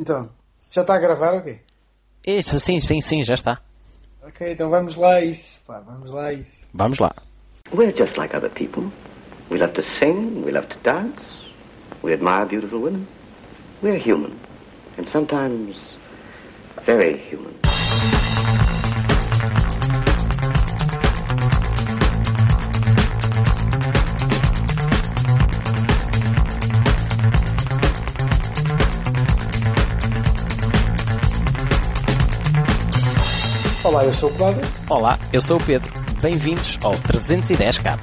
Então, já está a gravar ou quê? Isso, sim, sim, sim, já está. Ok, então vamos lá a isso, pá, vamos lá a isso. Vamos lá. We're just like other people. We love to sing, we love to dance, we admire beautiful women. We're human, and sometimes very human. Olá, eu sou o Cláudio. Olá, eu sou o Pedro. Bem-vindos ao 310K.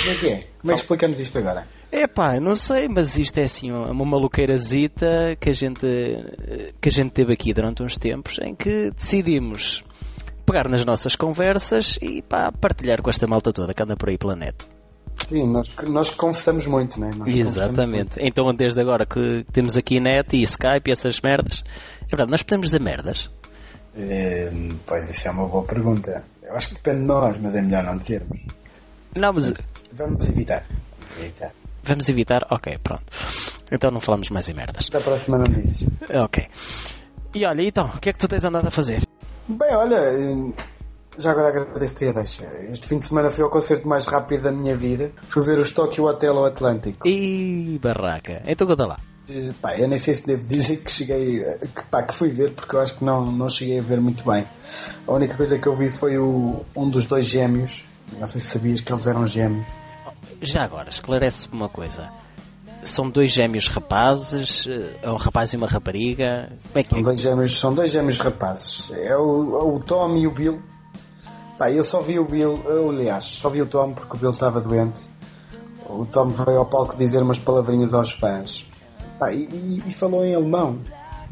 Como é que é? Como é que explicamos isto agora? Epá, não sei, mas isto é assim uma maluqueirazita que a gente que a gente teve aqui durante uns tempos em que decidimos pegar nas nossas conversas e pá, partilhar com esta malta toda que anda por aí pela net. Sim, nós, nós conversamos muito, não é? Exatamente. Então desde agora que temos aqui net e Skype e essas merdas, é verdade, nós podemos dizer merdas. muito. Eh, pois, isso é uma boa pergunta. Eu acho que depende de nós, mas é melhor não dizermos. Não, mas Vamos evitar. Vamos evitar. Vamos evitar? Ok, pronto. Então não falamos mais em merdas. Da próxima não dizes. Ok. E olha, então, o que é que tu tens andado a fazer? Bem, olha, eh, já agora agradeço-te a deixa. Este fim de semana fui ao concerto mais rápido da minha vida. Fui ver os Tokyo Hotel ao Atlântico. Ih, barraca. Então conta lá. Eh, Pá, eu nem sei se devo dizer que cheguei, eh, que, pá, que fui ver, porque eu acho que não, não cheguei a ver muito bem. A única coisa que eu vi foi o, um dos dois gêmeos. Não sei se sabias que eles eram gêmeos. Já agora, esclarece-me uma coisa. São dois gêmeos rapazes, é um rapaz e uma rapariga. Como é que São é? dois gêmeos, são dois gêmeos rapazes. É o, é o Tom e o Bill. Pá, eu só vi o Bill, eu, aliás, só vi o Tom porque o Bill estava doente. O Tom veio ao palco dizer umas palavrinhas aos fãs. Pá, e, e- e falou em alemão.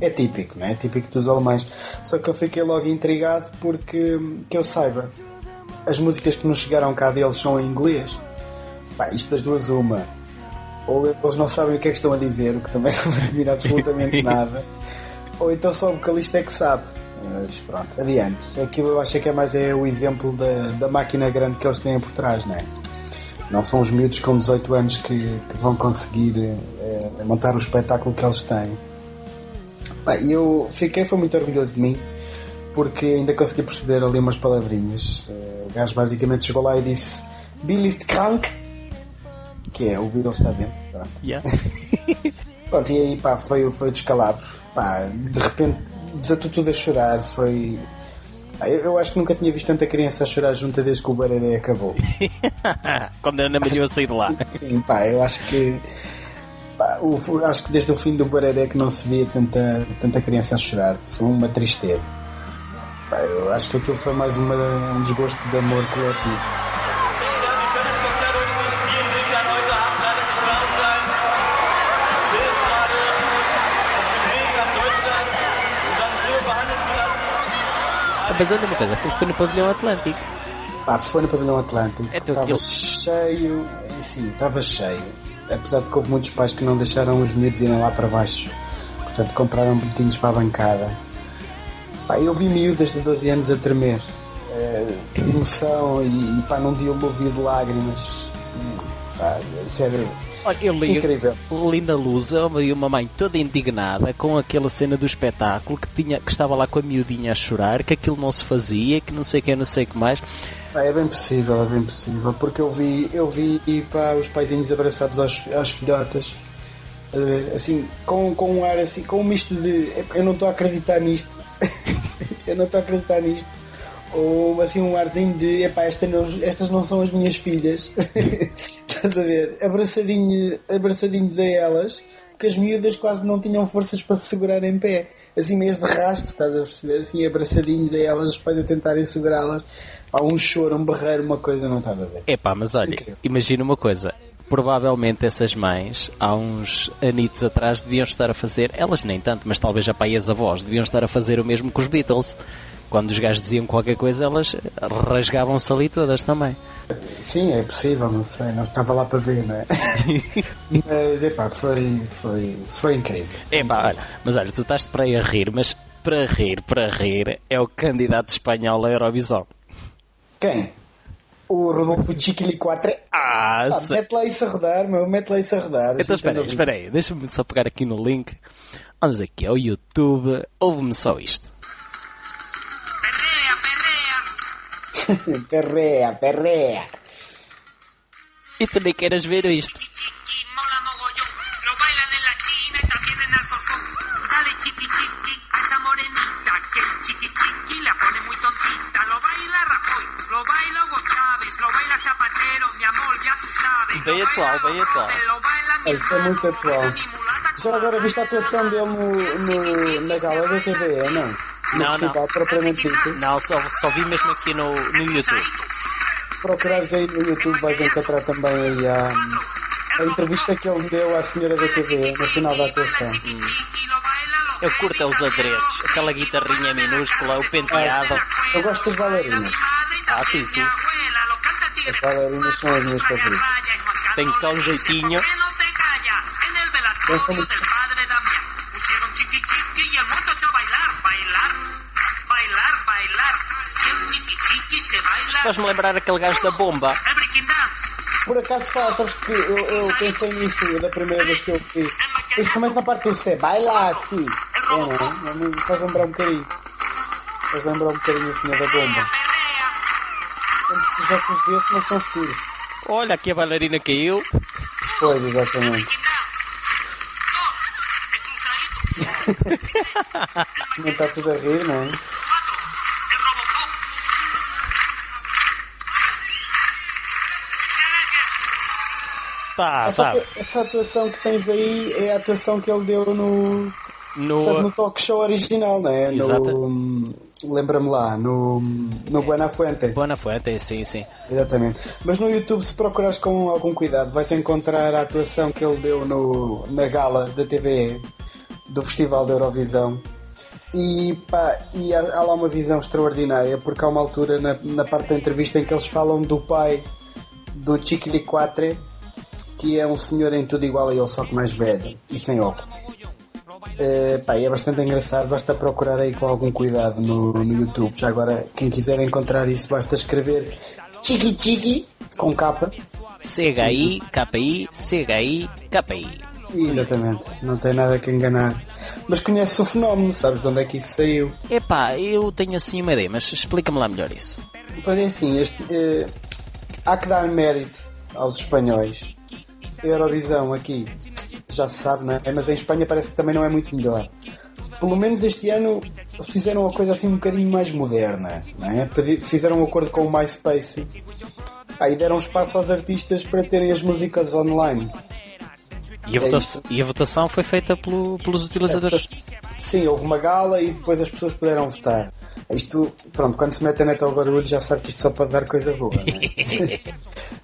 É típico, não é? É típico dos alemães. Só que eu fiquei logo intrigado porque, que eu saiba, as músicas que nos chegaram cá deles são em inglês. Pá, isto das duas, uma. Ou eles não sabem o que é que estão a dizer, o que também não vai vir absolutamente nada. Ou então só o vocalista é que sabe. Mas pronto, adiante. Aquilo eu acho que é mais é o exemplo da, da máquina grande que eles têm por trás, não é? Não são os miúdos com 18 anos que, que vão conseguir eh, montar o espetáculo que eles têm. E eu fiquei, foi muito orgulhoso de mim, porque ainda consegui perceber ali umas palavrinhas. Eh, o gajo basicamente chegou lá e disse Bill ist krank, que é o dentro. Pronto. Yeah. Pronto, e aí pá, foi, foi o descalabro. Pá, de repente desatou tudo a chorar. Foi. pá, eu, eu acho que nunca tinha visto tanta criança a chorar junta desde que o Bararé acabou. Quando a Ana Malhou a sair de lá. Sim, pá, eu acho que. pá, o- acho que desde o fim do Bararé que não se via tanta, tanta criança a chorar. Foi uma tristeza. Pá, eu acho que aquilo foi mais uma, um desgosto de amor coletivo. Olha uma coisa, foi no pavilhão Atlântico. Pá, foi no pavilhão Atlântico. Estava aquilo- cheio, sim, estava cheio. Apesar de que houve muitos pais que não deixaram os miúdos irem lá para baixo. Portanto, compraram bilhetinhos para a bancada. Pá, eu vi miúdas de 12 anos a tremer. eh, de emoção e, pá, num dilúvio de lágrimas. Pá, sério, Olha, eu li, incrível. li na Lusa e uma mãe toda indignada com aquela cena do espetáculo que, tinha, que estava lá com a miudinha a chorar, que aquilo não se fazia, que não sei o que, não sei o que mais. Pá, é bem possível, é bem possível, porque eu vi, eu vi pá, os paizinhos abraçados aos, aos filhotas, eh, assim, com, com um ar assim, com um misto de "Epá, eu não estou a acreditar nisto, eu não estou a acreditar nisto, ou assim um arzinho de epá, esta não- estas não são as minhas filhas, estás a ver? Abraçadinho, abraçadinhos a elas, porque as miúdas quase não tinham forças para se segurar em pé, assim meio de rasto, estás a perceber? Assim abraçadinhos a elas, os pais a tentarem segurá-las, há um choro, um berreiro, uma coisa, não estás a ver? Epá, mas olha, Incrível. imagina uma coisa. Provavelmente essas mães, há uns anitos atrás, deviam estar a fazer, elas nem tanto, mas talvez já pai e as avós, deviam estar a fazer o mesmo com os Beatles. Quando os gajos diziam qualquer coisa, elas rasgavam-se ali todas também. Sim, é possível, não sei, não estava lá para ver, não é? mas, epá, foi, foi, foi incrível. Epá, olha, mas olha, tu estás para aí a rir, mas para rir, para rir, é o candidato espanhol à Eurovisão. Quem? O Rodolfo Chiquili 4. Ah, Ah, se- mete lá isso a rodar, meu, mete lá isso a rodar. Então espera aí, espera aí, deixa-me só pegar aqui no link. Vamos aqui ao YouTube, ouve-me só isto. perrea, perrea. E tu nem queiras ver isto. Bem atual, bem atual. Mi Isso é muito atual. Já agora viste a atuação dele no, no- na gala da TVE, não? Não, não. propriamente. Não, só, só vi mesmo aqui no, no YouTube. Se procurares aí no YouTube vais encontrar também aí a, a entrevista que ele deu à senhora da TVE no final da atuação. los Eu curto é os adereços, aquela guitarrinha minúscula, o penteado. Eu gosto das bailarinas. Ah, sim, sim. As bailarinas são as minhas favoritas. Tem um jeitinho. Dança muito. Faz-me lembrar aquele gajo da bomba. Dance. Por acaso faz, sabes que eu, eu pensei nisso da primeira vez que eu vi. Principalmente na parte do C, baila assim. É, não é? A mim Faz lembrar um bocadinho. Faz lembrar um bocadinho a senhora da bomba. Tanto que os óculos desse não são escuros. Olha, aqui a bailarina caiu. Pois, exatamente. Não está tudo a rir, não é? Tá, Essa, tá. essa atuação que tens aí é a atuação que ele deu no, portanto, no No, talk show original, não é? Exato. No, lembra-me lá, no, no Buenafuente. Bona Fuente, sim, sim. Exatamente. Mas no YouTube, se procurares com algum cuidado, vais encontrar a atuação que ele deu no, na gala da TVE do Festival da Eurovisão. E, pá, e há, há lá uma visão extraordinária, porque há uma altura na, na parte da entrevista em que eles falam do pai do Chiquiliquatre, que é um senhor em tudo igual a ele, só que mais velho e sem óculos. Eh, pá, e é bastante engraçado, basta procurar aí com algum cuidado no, no YouTube. Já agora, quem quiser encontrar isso, basta escrever Chiqui Chiqui com capa. CHI, KPI, CHI, KPI. Exatamente, não tem nada que enganar. Mas conheces o fenómeno, sabes de onde é que isso saiu? Epá, eu tenho assim uma ideia, mas explica-me lá melhor isso. É assim, este, eh, há que dar mérito aos espanhóis. Eurovisão aqui, já se sabe, não é? Mas em Espanha parece que também não é muito melhor. Pelo menos este ano fizeram uma coisa assim um bocadinho mais moderna, não é? Fizeram um acordo com o MySpace. Aí deram espaço aos artistas para terem as músicas online. E a, É votação, e a votação foi feita pelo- pelos utilizadores. Sim, houve uma gala e depois as pessoas puderam votar. Isto, pronto, quando se mete a net ao barulho já sabe que isto só pode dar coisa boa, não é?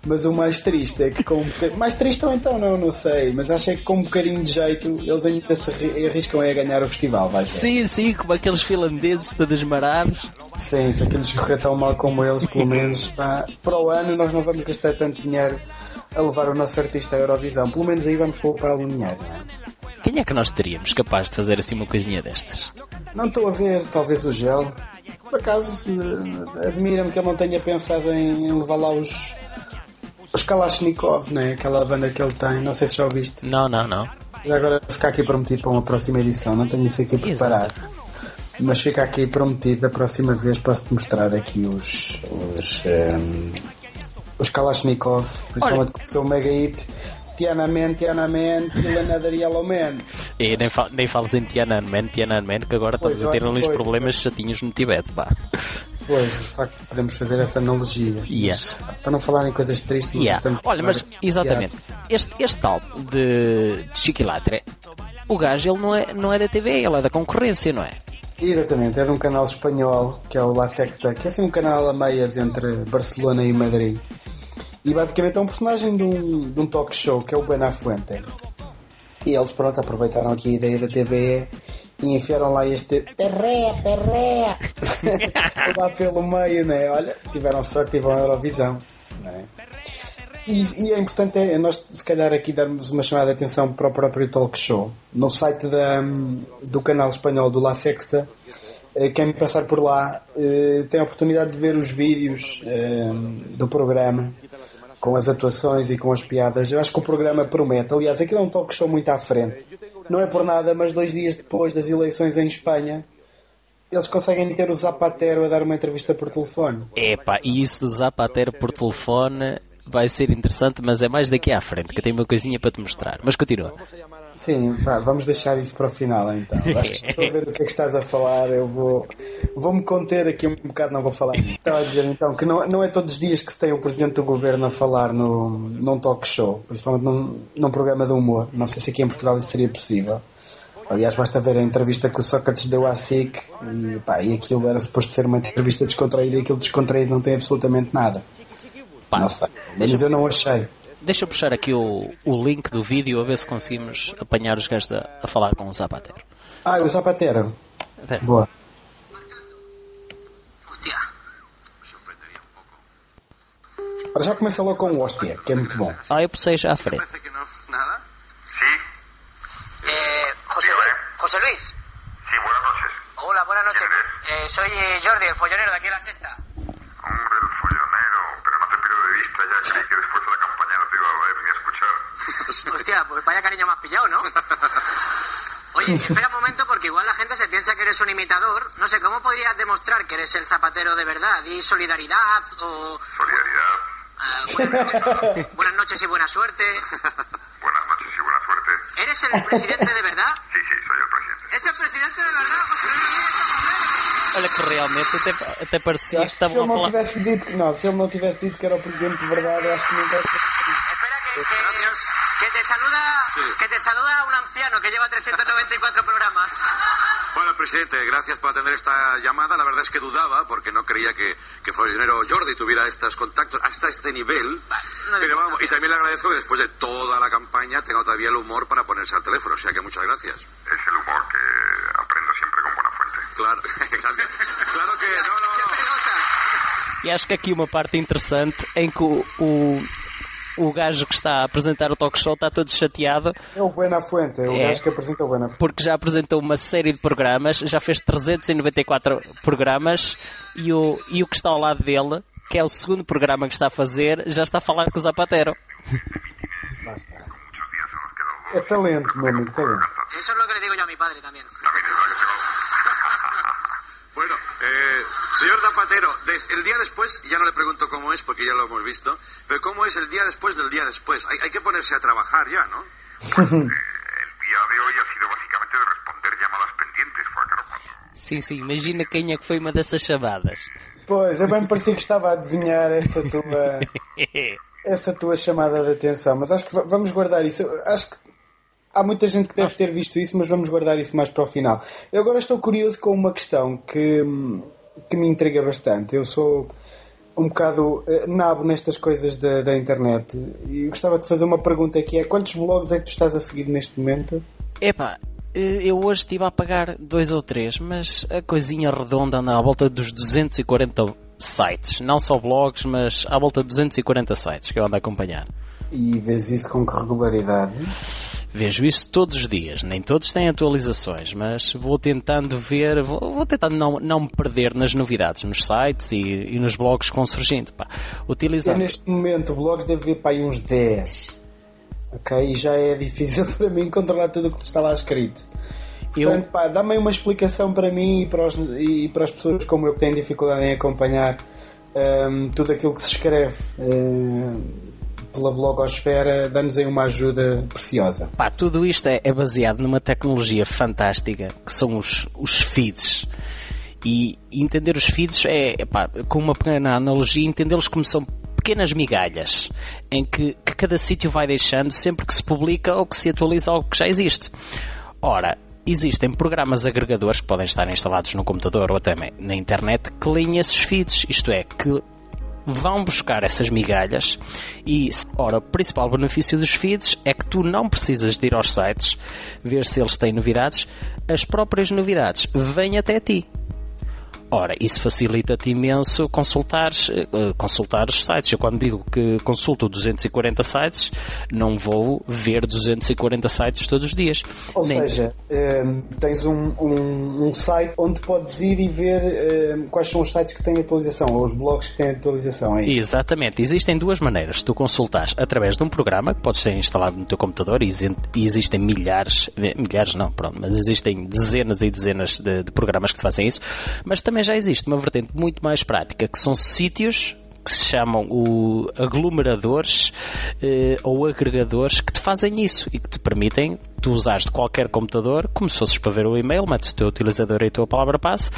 Mas o mais triste é que com um bocadinho... Mais triste ou então não, não sei, mas acho é que com um bocadinho de jeito eles ainda se arri- arriscam a ganhar o festival, vai ver. Sim, sim, como aqueles finlandeses todos marados. Sim, se aqueles correr tão mal como eles, pelo menos pá, para o ano nós não vamos gastar tanto dinheiro a levar o nosso artista à Eurovisão. Pelo menos aí vamos poupar algum dinheiro, não é? Quem é que nós teríamos capaz de fazer assim uma coisinha destas? Não estou a ver, talvez o gel. Por acaso, admira-me que ele não tenha pensado em levar lá os. Os Kalashnikov, né? Aquela banda que ele tem, não sei se já ouviste. Não, não, não. Já agora vai ficar aqui prometido para uma próxima edição, não tenho isso aqui preparado. Mas fica aqui prometido, da próxima vez posso-te mostrar aqui os. os. ehm, os Kalashnikov, principalmente com o seu mega hit. Tiananmen, Tiananmen, Man. E nem, fa nem fales em Tiananmen, Tiananmen, que agora Pois, estamos a ter olha, uns pois, problemas chatinhos no Tibete, pá. Pois, de facto, podemos fazer essa analogia. Yeah. Mas, para não falar em coisas tristes, Yeah. Olha, mas exatamente, este, este álbum de, de Chiquilatre, o gajo ele não é, não é da TV, ele é da concorrência, não é? Exatamente, é de um canal espanhol que é o La Sexta, que é assim um canal a meias entre Barcelona e Madrid. E basicamente é um personagem de um, de um talk show que é o Buenafuente. E eles, pronto, aproveitaram aqui a ideia da TVE e enfiaram lá este perrea, perrea. lá pelo meio, né? Olha, tiveram sorte e vão à Eurovisão. Né? E, e é importante é nós, se calhar, aqui darmos uma chamada de atenção para o próprio talk show. No site da, do canal espanhol do La Sexta, eh, quem passar por lá eh, tem a oportunidade de ver os vídeos eh, do programa com as atuações e com as piadas. Eu acho que o programa promete. Aliás, aquilo é um talk show muito à frente. Não é por nada, mas dois dias depois das eleições em Espanha, eles conseguem ter o Zapatero a dar uma entrevista por telefone. Epá, e isso do Zapatero por telefone vai ser interessante, mas é mais daqui à frente, que eu tenho uma coisinha para te mostrar. Mas continua. Sim, pá, vamos deixar isso para o final então. Acho que estou a ver o que é que estás a falar. Eu vou, vou me conter aqui um bocado, não vou falar. Estava a dizer então que não, não é todos os dias que se tem o presidente do governo a falar no, num talk show, principalmente num, num programa de humor. Não sei se aqui em Portugal isso seria possível. Aliás, basta ver a entrevista que o Sócrates deu à SIC e, pá, e aquilo era suposto ser uma entrevista descontraída e aquilo descontraído não tem absolutamente nada. Pá, Não sei. Mas eu não achei. Deixa eu puxar aqui o, o link do vídeo a ver se conseguimos apanhar os gajos a, a falar com o Zapatero. Ah, o Zapatero. Espera. Boa. Hostia. Para já começa logo com o Hostia, que é muito bom. Ah, eu puxei já à frente. Parece que no. ¿Nada? Sí, Eh, José, José Luis. sí, buenas noches. Hola, buenas noches. Eh, soy Jordi, el follonero de aquí a la sexta. Que después de la campaña no te iba a ver ni a escuchar. Hostia, pues vaya cariño has pillado, ¿no? Oye, espera un momento porque igual la gente se piensa que eres un imitador. No sé, ¿cómo podrías demostrar que eres el zapatero de verdad? ¿Y solidaridad o Solidaridad, buenas, noches, buenas noches y buena suerte? buenas noches y buena suerte. ¿Eres el presidente de verdad? Sí, sí, soy el presidente. ¿Es el presidente de verdad, José Luis? Olha que realmente até, até parecia Eu que estavam a não falar. tivesse dito que não, se ele não tivesse dito que era o presidente de verdade, eu acho que nunca Espera que, que, que te saluda Sí. que te saluda un anciano que lleva 394 programas. Bueno, presidente, gracias por atender esta llamada. La verdad es que dudaba porque no creía que, que Follonero Jordi tuviera estos contactos hasta este nivel. no Pero vamos, y también le agradezco que después de toda la campaña tenga todavía el humor para ponerse al teléfono. O sea que muchas gracias. Es el humor que Claro. Claro que no. Siempre gusta. E acho que aqui uma parte interessante em que o, o, o gajo que está a apresentar o talk show está todo chateado É o Buenafuente, é o É. gajo que apresenta o Buenafuente. porque já apresentou uma série de programas, já fez 394 programas e o, e o que está ao lado dele, que é o segundo programa que está a fazer, já está a falar com o Zapatero. Está. É talento, meu amigo, talento. Eso es lo que le digo yo a mi padre también. Bueno, eh, señor Zapatero, des- el día después, ya no le pregunto cómo es porque ya lo hemos visto, pero cómo es el día después del día después. Hay, hay que ponerse a trabajar ya, ¿no? El día de hoy ha sido básicamente de responder llamadas pendientes, fue a Carlos. Sim, sim, imagina quem é que foi uma dessas chamadas. Pois, eu bem me parecia que estava a adivinhar essa tua, essa tua chamada de atenção, mas acho que va- vamos guardar isso. Acho que há muita gente que deve ter visto isso, mas vamos guardar isso mais para o final. Eu agora estou curioso com uma questão que, que me intriga bastante. Eu sou um bocado eh, nabo nestas coisas da, da internet e gostava de fazer uma pergunta que é quantos vlogs é que tu estás a seguir neste momento? Epá, eh, eu hoje estive a pagar dois ou três, mas a coisinha redonda anda à volta dos 240 sites. Não só blogs, mas à volta de 240 sites que eu ando a acompanhar. E vês isso com que regularidade? Vejo isso todos os dias, nem todos têm atualizações, mas vou tentando ver, vou, vou tentando não, não me perder nas novidades, nos sites e, e nos blogs que vão surgindo. Pá. Eu neste momento blogs deve ver para aí uns 10. Ok? E já é difícil para mim controlar tudo o que está lá escrito. Eu- Portanto, pá, dá-me uma explicação para mim e para, os, e para as pessoas como eu que têm dificuldade em acompanhar hum, tudo aquilo que se escreve hum, pela blogosfera, dá-nos aí uma ajuda preciosa. Pá, tudo isto é, é baseado numa tecnologia fantástica que são os, os feeds. E entender os feeds é, é pá, com uma pequena analogia, entendê-los como são pequenas migalhas em que, que cada sítio vai deixando sempre que se publica ou que se atualiza algo que já existe. Ora, existem programas agregadores que podem estar instalados no computador ou até na internet que leem esses feeds, isto é, que vão buscar essas migalhas e, ora, o principal benefício dos feeds é que tu não precisas de ir aos sites ver se eles têm novidades, as próprias novidades vêm até ti. Ora, isso facilita-te imenso consultares, eh, consultares sites. Eu quando digo que consulto 240 sites, não vou ver 240 sites todos os dias. Ou Nem- seja, eh, tens um, um, um site onde podes ir e ver eh, quais são os sites que têm atualização, ou os blogs que têm atualização, é isso? Exatamente, existem duas maneiras. Tu consultares através de um programa que pode ser instalado no teu computador e e existem milhares, eh, milhares não, pronto, mas existem dezenas e dezenas de, de programas que te fazem isso, mas também já existe uma vertente muito mais prática que são sítios que se chamam o aglomeradores eh, ou agregadores que te fazem isso e que te permitem tu usares de qualquer computador como se fosses para ver o e-mail, metes o teu utilizador e a tua palavra passe,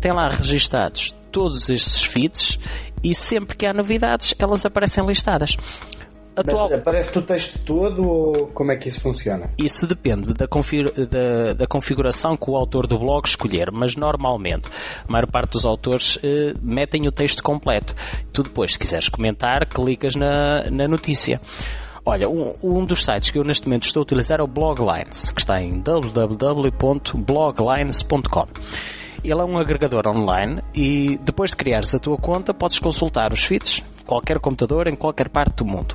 tem lá registados todos estes feeds e sempre que há novidades elas aparecem listadas. Atual- Mas aparece-te o texto todo ou como é que isso funciona? isso depende da, da- da configuração que o autor do blog escolher, mas normalmente a maior parte dos autores eh, metem o texto completo. Tu depois, se quiseres comentar, clicas na, na notícia. Olha, um, um dos sites que eu neste momento estou a utilizar é o Bloglines, que está em www.bloglines.com. Ele é um agregador online e depois de criares a tua conta podes consultar os feeds, qualquer computador, em qualquer parte do mundo.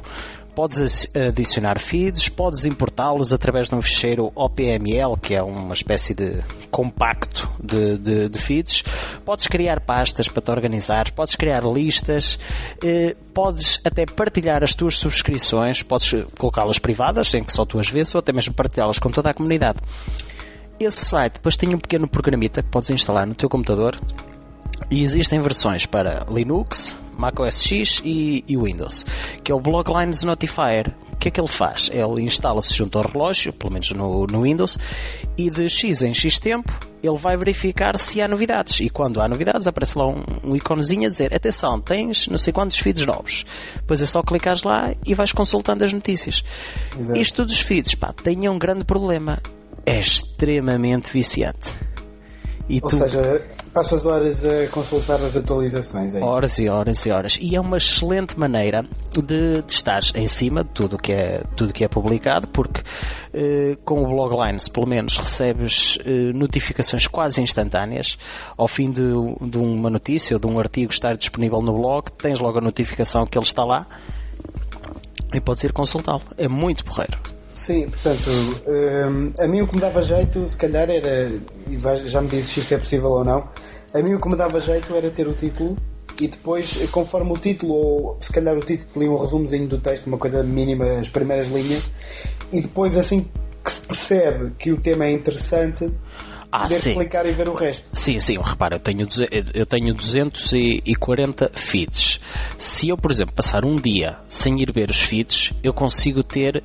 Podes adicionar feeds, podes importá-los através de um ficheiro OPML, que é uma espécie de compacto de, de- de feeds. Podes criar pastas para te organizar, podes criar listas, eh, podes até partilhar as tuas subscrições, podes colocá-las privadas, em que só tu as vês, ou até mesmo partilhá-las com toda a comunidade. Esse site depois tem um pequeno programita que podes instalar no teu computador e existem versões para Linux, Mac OS X e, e Windows, que é o Bloglines Notifier. O que é que ele faz? Ele instala-se junto ao relógio, pelo menos no, no Windows, e de X em X tempo ele vai verificar se há novidades. E quando há novidades aparece lá um, um iconezinho a dizer atenção, tens não sei quantos feeds novos. Depois é só clicares lá e vais consultando as notícias. Exato. Isto dos feeds, pá, tem um grande problema. É extremamente viciante. E Ou tu- seja, passas horas a consultar as atualizações, é? Horas e horas e horas. E é uma excelente maneira de, de estar em cima de tudo que é, tudo que é publicado, porque eh, com o Bloglines, pelo menos, recebes eh, notificações quase instantâneas. Ao fim de, de uma notícia ou de um artigo estar disponível no blog, tens logo a notificação que ele está lá e podes ir consultá-lo. É muito porreiro. Sim, portanto, hum, a mim o que me dava jeito, se calhar, era, e já me dizes se isso é possível ou não, a mim o que me dava jeito era ter o título e depois, conforme o título, ou se calhar o título e um resumozinho do texto, uma coisa mínima, as primeiras linhas, e depois, assim que se percebe que o tema é interessante, Ah, poder sim. clicar e ver o resto. Sim, sim, repara, eu tenho, eu tenho 240 feeds. Se eu, por exemplo, passar um dia sem ir ver os feeds, eu consigo ter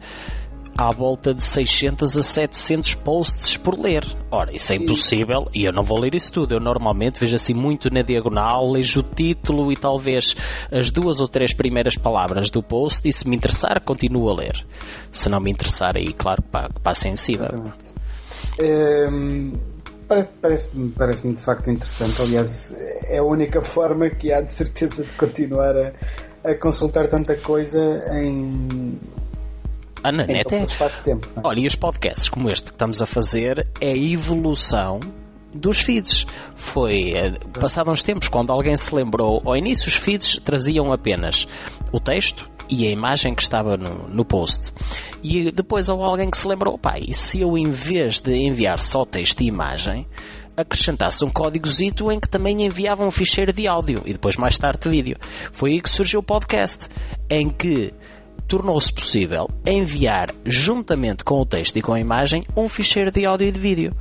à volta de 600 a 700 posts por ler. Ora, isso é impossível e eu não vou ler isso tudo. Eu normalmente vejo assim muito na diagonal, lejo o título e talvez as duas ou três primeiras palavras do post e se me interessar, continuo a ler. Se não me interessar, aí, claro, que pa- que passo em cima. Exatamente. Pare- Parece-me parece de facto interessante. Aliás, é a única forma que há de certeza de continuar a, a consultar tanta coisa em, Ah, na em net tão é, pouco espaço de tempo. não é? Olha, e os podcasts como este que estamos a fazer é a evolução dos feeds. Foi eh, passado uns tempos, quando alguém se lembrou, ao início os feeds traziam apenas o texto e a imagem que estava no, no post. E depois houve alguém que se lembrou, pá, e se eu em vez de enviar só texto e imagem, acrescentasse um códigozito em que também enviava um ficheiro de áudio e depois mais tarde de vídeo. Foi aí que surgiu o podcast, em que tornou-se possível enviar, juntamente com o texto e com a imagem, um ficheiro de áudio e de vídeo.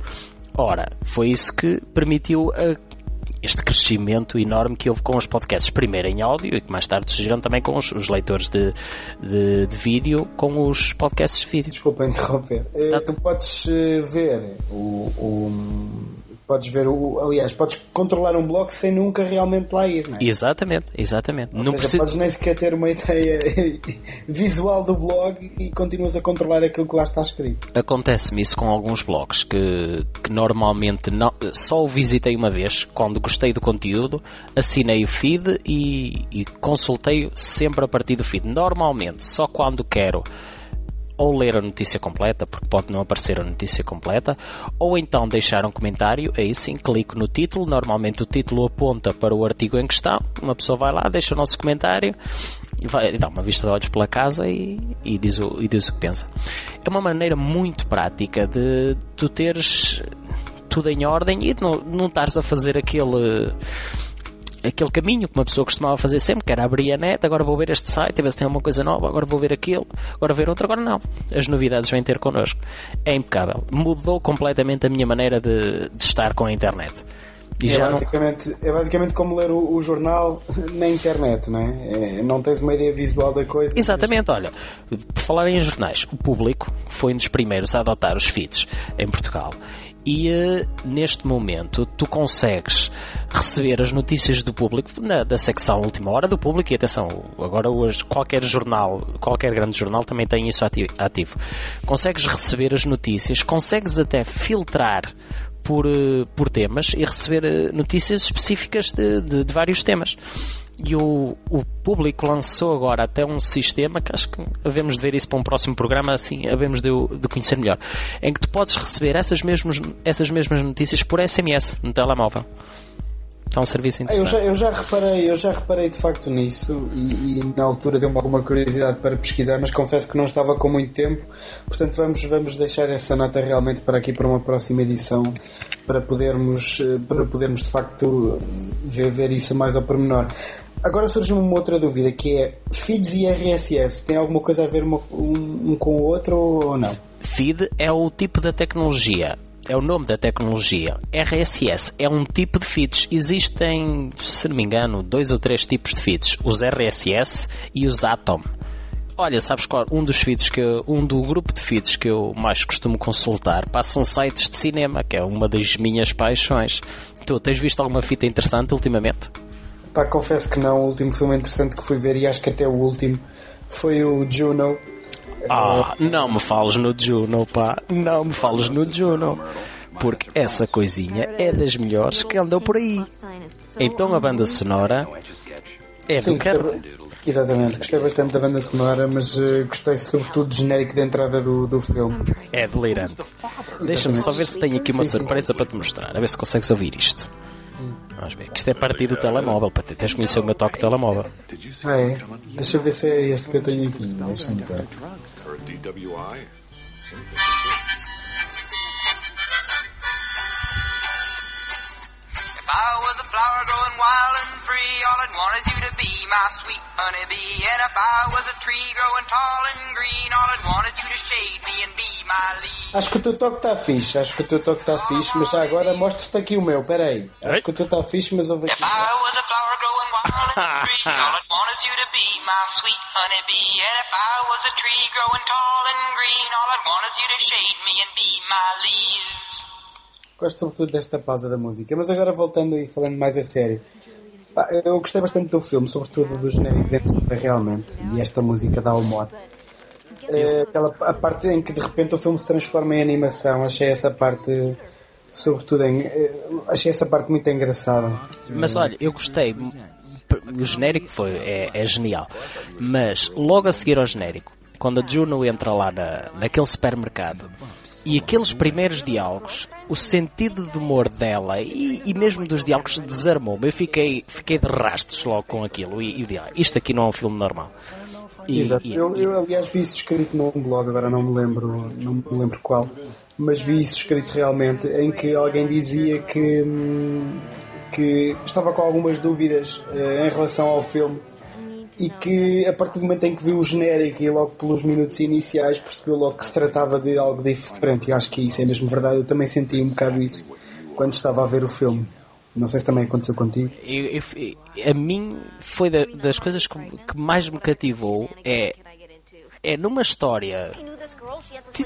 Ora, foi isso que permitiu a- este crescimento enorme que houve com os podcasts, primeiro em áudio e que mais tarde surgiram também com os, os leitores de, de, de vídeo, com os podcasts de vídeo. Desculpa interromper. Eh, Tá. Tu podes eh, ver o, o- Podes ver o. Aliás, podes controlar um blog sem nunca realmente lá ir, não é? Exatamente, exatamente. Ou Não seja, podes nem sequer ter uma ideia visual do blog e continuas a controlar aquilo que lá está escrito. Acontece-me isso com alguns blogs que, que normalmente não, só o visitei uma vez quando gostei do conteúdo, assinei o feed e, e consultei sempre a partir do feed. Normalmente, só quando quero ou ler a notícia completa, porque pode não aparecer a notícia completa, ou então deixar um comentário, aí sim clico no título, normalmente o título aponta para o artigo em questão, uma pessoa vai lá, deixa o nosso comentário, vai dar uma vista de olhos pela casa e, e, diz o, e diz o que pensa. É uma maneira muito prática de tu teres tudo em ordem e de não, não estares a fazer aquele aquele caminho que uma pessoa costumava fazer sempre, que era abrir a net, agora vou ver este site, ver se tem alguma coisa nova, agora vou ver aquilo, agora ver outro, agora não. As novidades vêm ter connosco. É impecável. Mudou completamente a minha maneira de, de estar com a internet. E é, basicamente, não... é basicamente como ler o, o, jornal na internet, não é? é? Não tens uma ideia visual da coisa. Exatamente, mas... olha, por falar em jornais, o público foi um dos primeiros a adotar os feeds em Portugal. E uh, neste momento tu consegues receber as notícias do público na, da secção última hora do público e atenção, agora hoje qualquer jornal, qualquer grande jornal também tem isso ativo. Consegues receber as notícias, consegues até filtrar por, eh, por temas e receber eh, notícias específicas de, de, de vários temas. E o, o público lançou agora até um sistema que acho que havemos de ver isso para um próximo programa, assim havemos de, de conhecer melhor, em que tu podes receber essas, mesmos, essas mesmas notícias por SMS no telemóvel. É um serviço interessante. Eu já, eu já reparei, eu já reparei de facto nisso e, e, na altura deu-me alguma curiosidade para pesquisar, mas confesso que não estava com muito tempo, portanto vamos, vamos deixar essa nota realmente para aqui para uma próxima edição para podermos, eh, para podermos de facto ver, ver isso mais ao pormenor. Agora surge uma outra dúvida que é feeds e RSS tem alguma coisa a ver um, um com o outro ou não? Feed é o tipo da tecnologia é o nome da tecnologia. RSS é um tipo de feeds. Existem, se não me engano, dois ou três tipos de feeds: os RSS e os Atom. Olha, sabes qual? Um dos feeds que um do grupo de feeds que eu mais costumo consultar passam sites de cinema, que é uma das minhas paixões. Tu tens visto alguma fita interessante ultimamente? Pá, confesso que não. O último filme interessante que fui ver, e acho que até o último, foi o Juno, ah, não me fales no Juno, pá. Não me fales no Juno. Porque essa coisinha é das melhores que andou por aí. Então a banda sonora é Sim, do Exatamente, gostei bastante da banda sonora, mas uh, gostei sobretudo do genérico de entrada do, do filme. É delirante. Deixa-me só ver se tenho aqui uma sim, surpresa sim. para te mostrar, a ver se consegues ouvir isto. Vamos ver, que isto é partir do telemóvel, para ter, tens conhecer o meu toque de telemóvel. Ah, é? Deixa eu ver se é este que eu tenho aqui. Deixa-me ver. I was a flower growing wild and free, all I'd wanted you to be my sweet honeybee. And if I was a tree growing tall and green, all I'd wanted you to shade me and be my leaf. Acho que o teu toque está fixe, acho que o teu toque está fixe, mas já agora mostra-te aqui o meu, peraí. Acho que o teu está fixe, mas ouve aqui. If I was a flower growing wild and free, all I'd wanted you to be my sweet honeybee. And if I was a tree growing tall and green, all I'd wanted you to shade me and be my leaves. Gosto sobretudo desta pausa da música. Mas agora voltando e falando mais a sério. Eu gostei bastante do filme, sobretudo do genérico dentro da realmente. E esta música dá o mote. É, aquela, a parte em que de repente o filme se transforma em animação, achei essa parte sobretudo em, eh, achei essa parte muito engraçada. Mas olha, eu gostei. O genérico foi, é, é genial. Mas logo a seguir ao genérico, quando a Juno entra lá na, naquele supermercado e aqueles primeiros diálogos, o sentido de humor dela e, e mesmo dos diálogos desarmou-me. Eu fiquei, fiquei de rastros logo com aquilo e, e isto aqui não é um filme normal. E, Exato. E, eu, eu, aliás, vi isso escrito num blog, agora não me lembro, não me lembro qual, mas vi isso escrito realmente, em que alguém dizia que, hum, que estava com algumas dúvidas uh, em relação ao filme e que a partir do momento em que viu o genérico e logo pelos minutos iniciais percebeu logo que se tratava de algo diferente e acho que isso é mesmo verdade, eu também senti um bocado isso quando estava a ver o filme. Não sei se também aconteceu contigo. Eu, eu, a mim foi da, das coisas que, que, mais me cativou é é numa história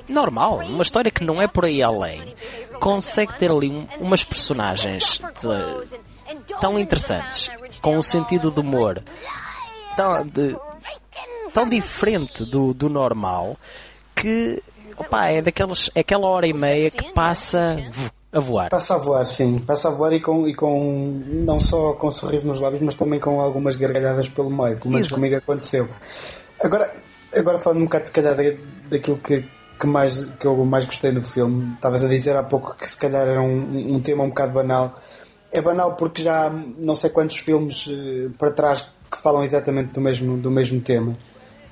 normal, uma história que não é por aí além, consegue ter ali um, umas personagens de, tão interessantes, com um sentido de humor tão, de, tão diferente do, do normal que opa, é daquelas é aquela hora e meia que passa a voar. Passa a voar, sim. Passa a voar e com, e com não só com um sorriso nos lábios, mas também com algumas gargalhadas pelo meio. Pelo menos Exato. comigo aconteceu. Agora, Agora falando um bocado, se calhar, da- daquilo que, que, mais, que eu mais gostei no filme, estavas a dizer há pouco que se calhar era um, um tema um bocado banal. É banal porque já há não sei quantos filmes eh, para trás que falam exatamente do mesmo, do mesmo tema.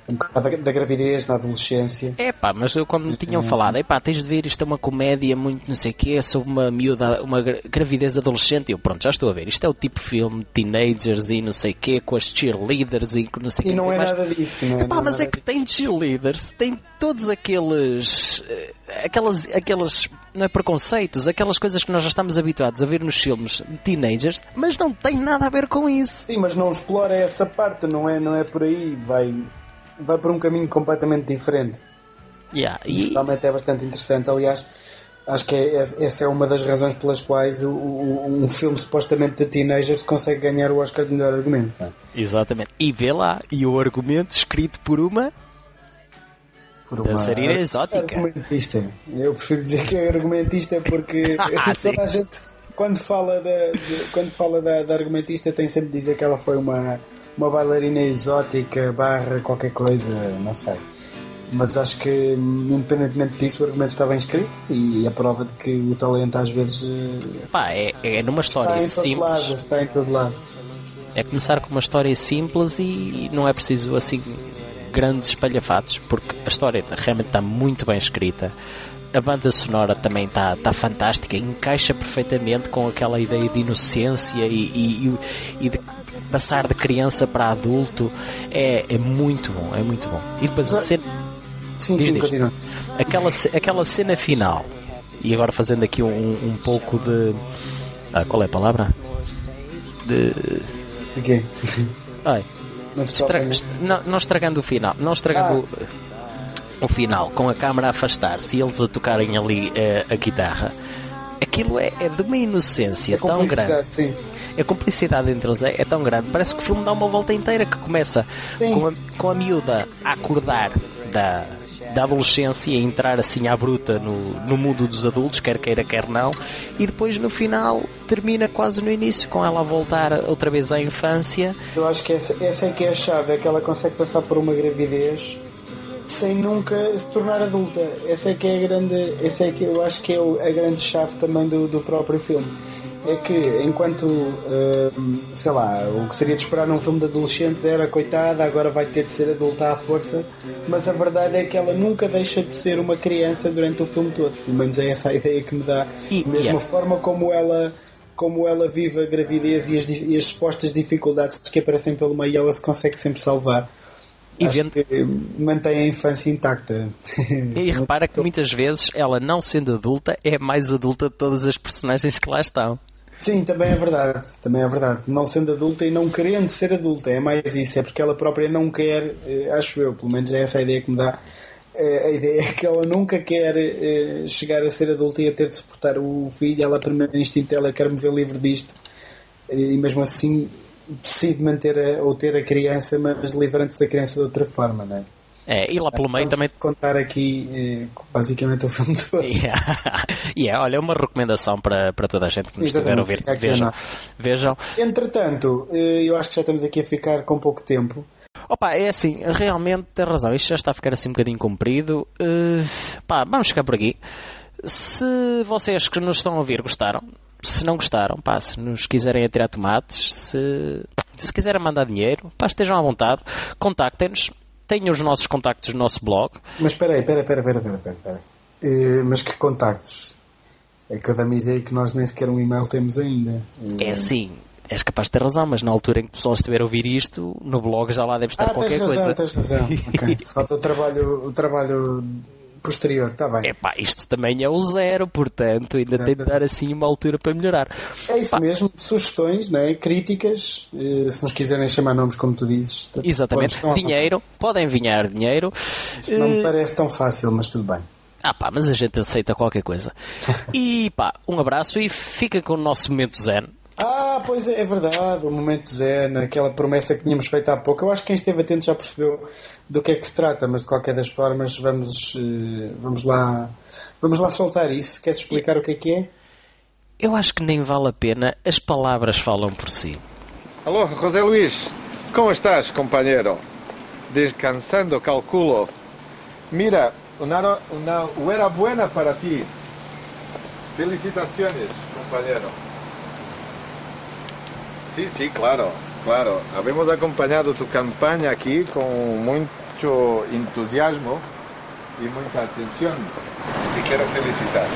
Um bocado da, gravidez na adolescência. É pá, mas eu como me tinham falado, é pá, tens de ver, isto é uma comédia muito não sei o quê, sobre uma miúda, uma gra- gravidez adolescente. Eu pronto, já estou a ver, isto é o tipo de filme de teenagers e não sei o quê, com as cheerleaders e não sei o E quê. não sei é mais. nada disso, não é? Epá, Não mas é que tem cheerleaders, tem todos aqueles. eh, aquelas. aquelas. não é preconceitos, aquelas coisas que nós já estamos habituados a ver nos filmes de teenagers, mas não tem nada a ver com isso. Sim, mas não explora essa parte, não é, não é por aí. Vai, vai por um caminho completamente diferente. Yeah, Isso e, realmente é bastante interessante. Aliás, acho que é- essa é uma das razões pelas quais o, o- um filme supostamente de teenagers consegue ganhar o Oscar de melhor argumento. pá. exatamente. E vê lá, e o argumento escrito por uma. Por Dançarina exótica. Argumentista. Eu prefiro dizer que é argumentista porque Ah, toda a gente, quando fala, da, de- quando fala da, da argumentista, tem sempre de dizer que ela foi uma, uma bailarina exótica, barra qualquer coisa, não sei. Mas acho que, independentemente disso, o argumento está bem escrito e a prova de que o talento às vezes eh, Pá, é, é numa está história em todo simples. lado. Está em todo lado. É começar com uma história simples e não é preciso assim grandes espalhafatos, porque a história realmente está muito bem escrita. A banda sonora também está está fantástica, encaixa perfeitamente com aquela ideia de inocência e- e- e de passar de criança para adulto. É, é muito bom, é muito bom. E depois a cena, Sim, Diz, sim, diz. continua. aquela, aquela cena final, e agora fazendo aqui um, um pouco de. ah, qual é a palavra? De. De quê? Ai, Não Estra- est- não, não estragando o final, não estragando o, o final, com a câmara a afastar-se e eles a tocarem ali eh, a guitarra, aquilo é, é de uma inocência A tão grande. sim. A cumplicidade entre eles é, é tão grande, parece que o filme dá uma volta inteira que começa com a, com a miúda a acordar da, da adolescência e a entrar assim à bruta no, no mundo dos adultos, quer queira, quer não, e depois no final termina quase no início, com ela a voltar outra vez à infância. Eu acho que essa, essa é que é a chave, é que ela consegue passar por uma gravidez sem nunca se tornar adulta. Essa é que é a grande, essa é que eu acho que é a grande chave também do, do próprio filme. É que enquanto, hum, sei lá, o que seria de esperar num filme de adolescentes era coitada, agora vai ter de ser adulta à força, mas a verdade é que ela nunca deixa de ser uma criança durante o filme todo. Pelo menos é essa a ideia que me dá. E- Mesmo yeah. a forma como ela como ela vive a gravidez e as, e as supostas dificuldades que aparecem pelo meio ela se consegue sempre salvar E Acho mantém a infância intacta E repara que muitas vezes ela, não sendo adulta, é a mais adulta de todas as personagens que lá estão. Sim, também é verdade também é verdade, não sendo adulta e não querendo ser adulta, é mais isso é porque ela própria não quer, eh, acho eu pelo menos é essa a ideia que me dá. Eh, a ideia é que ela nunca quer eh, chegar a ser adulta e a ter de suportar o filho. Ela primeiro instinto ela quer me ver livre disto e mesmo assim decide manter a, ou ter a criança, mas livrando-se da criança de outra forma, não é? É, e lá pelo meio também. Contar aqui eh, basicamente o filme todo. Yeah. yeah, olha, uma recomendação para, para toda a gente que Sim, nos estiver a ouvir. Vejam, vejam. Entretanto, eh, eu acho que já estamos aqui a ficar com pouco tempo. Opa, é assim, realmente tem razão, isto já está a ficar assim um bocadinho comprido. Uh, pá, vamos ficar por aqui. Se vocês que nos estão a ouvir gostaram, se não gostaram, pá, se nos quiserem atirar tomates, se, se quiserem mandar dinheiro, pá, estejam à vontade, contactem-nos, tenham os nossos contactos no nosso blog. Mas espera aí, espera, espera, espera, espera. Eh, mas que contactos? É que eu dá-me ideia que nós nem sequer um e-mail temos ainda. É assim, és capaz de ter razão, mas na altura em que o pessoal estiver a ouvir isto, no blog já lá deve estar Ah, qualquer tens razão, coisa. tens razão. Ok. Falta o trabalho, o trabalho posterior, está bem. Epá, isto também é o zero, portanto ainda tem de dar assim uma altura para melhorar. É isso mesmo, sugestões, não é? críticas, eh, se nos quiserem chamar nomes como tu dizes. Exatamente. Dinheiro, podem vinhar dinheiro. Isso não me Eh, parece tão fácil, mas tudo bem. Ah pá, mas a gente aceita qualquer coisa. E pá, um abraço e fica com o nosso momento zen. Pois é, é verdade, o momento zen, aquela promessa que tínhamos feito há pouco. Eu acho que quem esteve atento já percebeu do que é que se trata, mas de qualquer das formas vamos, eh, vamos lá vamos lá soltar isso. Queres explicar o que é que é? Eu acho que nem vale a pena, as palavras falam por si. Alô, José Luís. Como estás, companheiro? descansando, calculo. Mira, una, una hora buena para ti. Felicitaciones, compañero. Sí, sí, claro, claro. Habemos acompañado tu campaña aquí con mucho entusiasmo y mucha atención. Te quiero felicitar.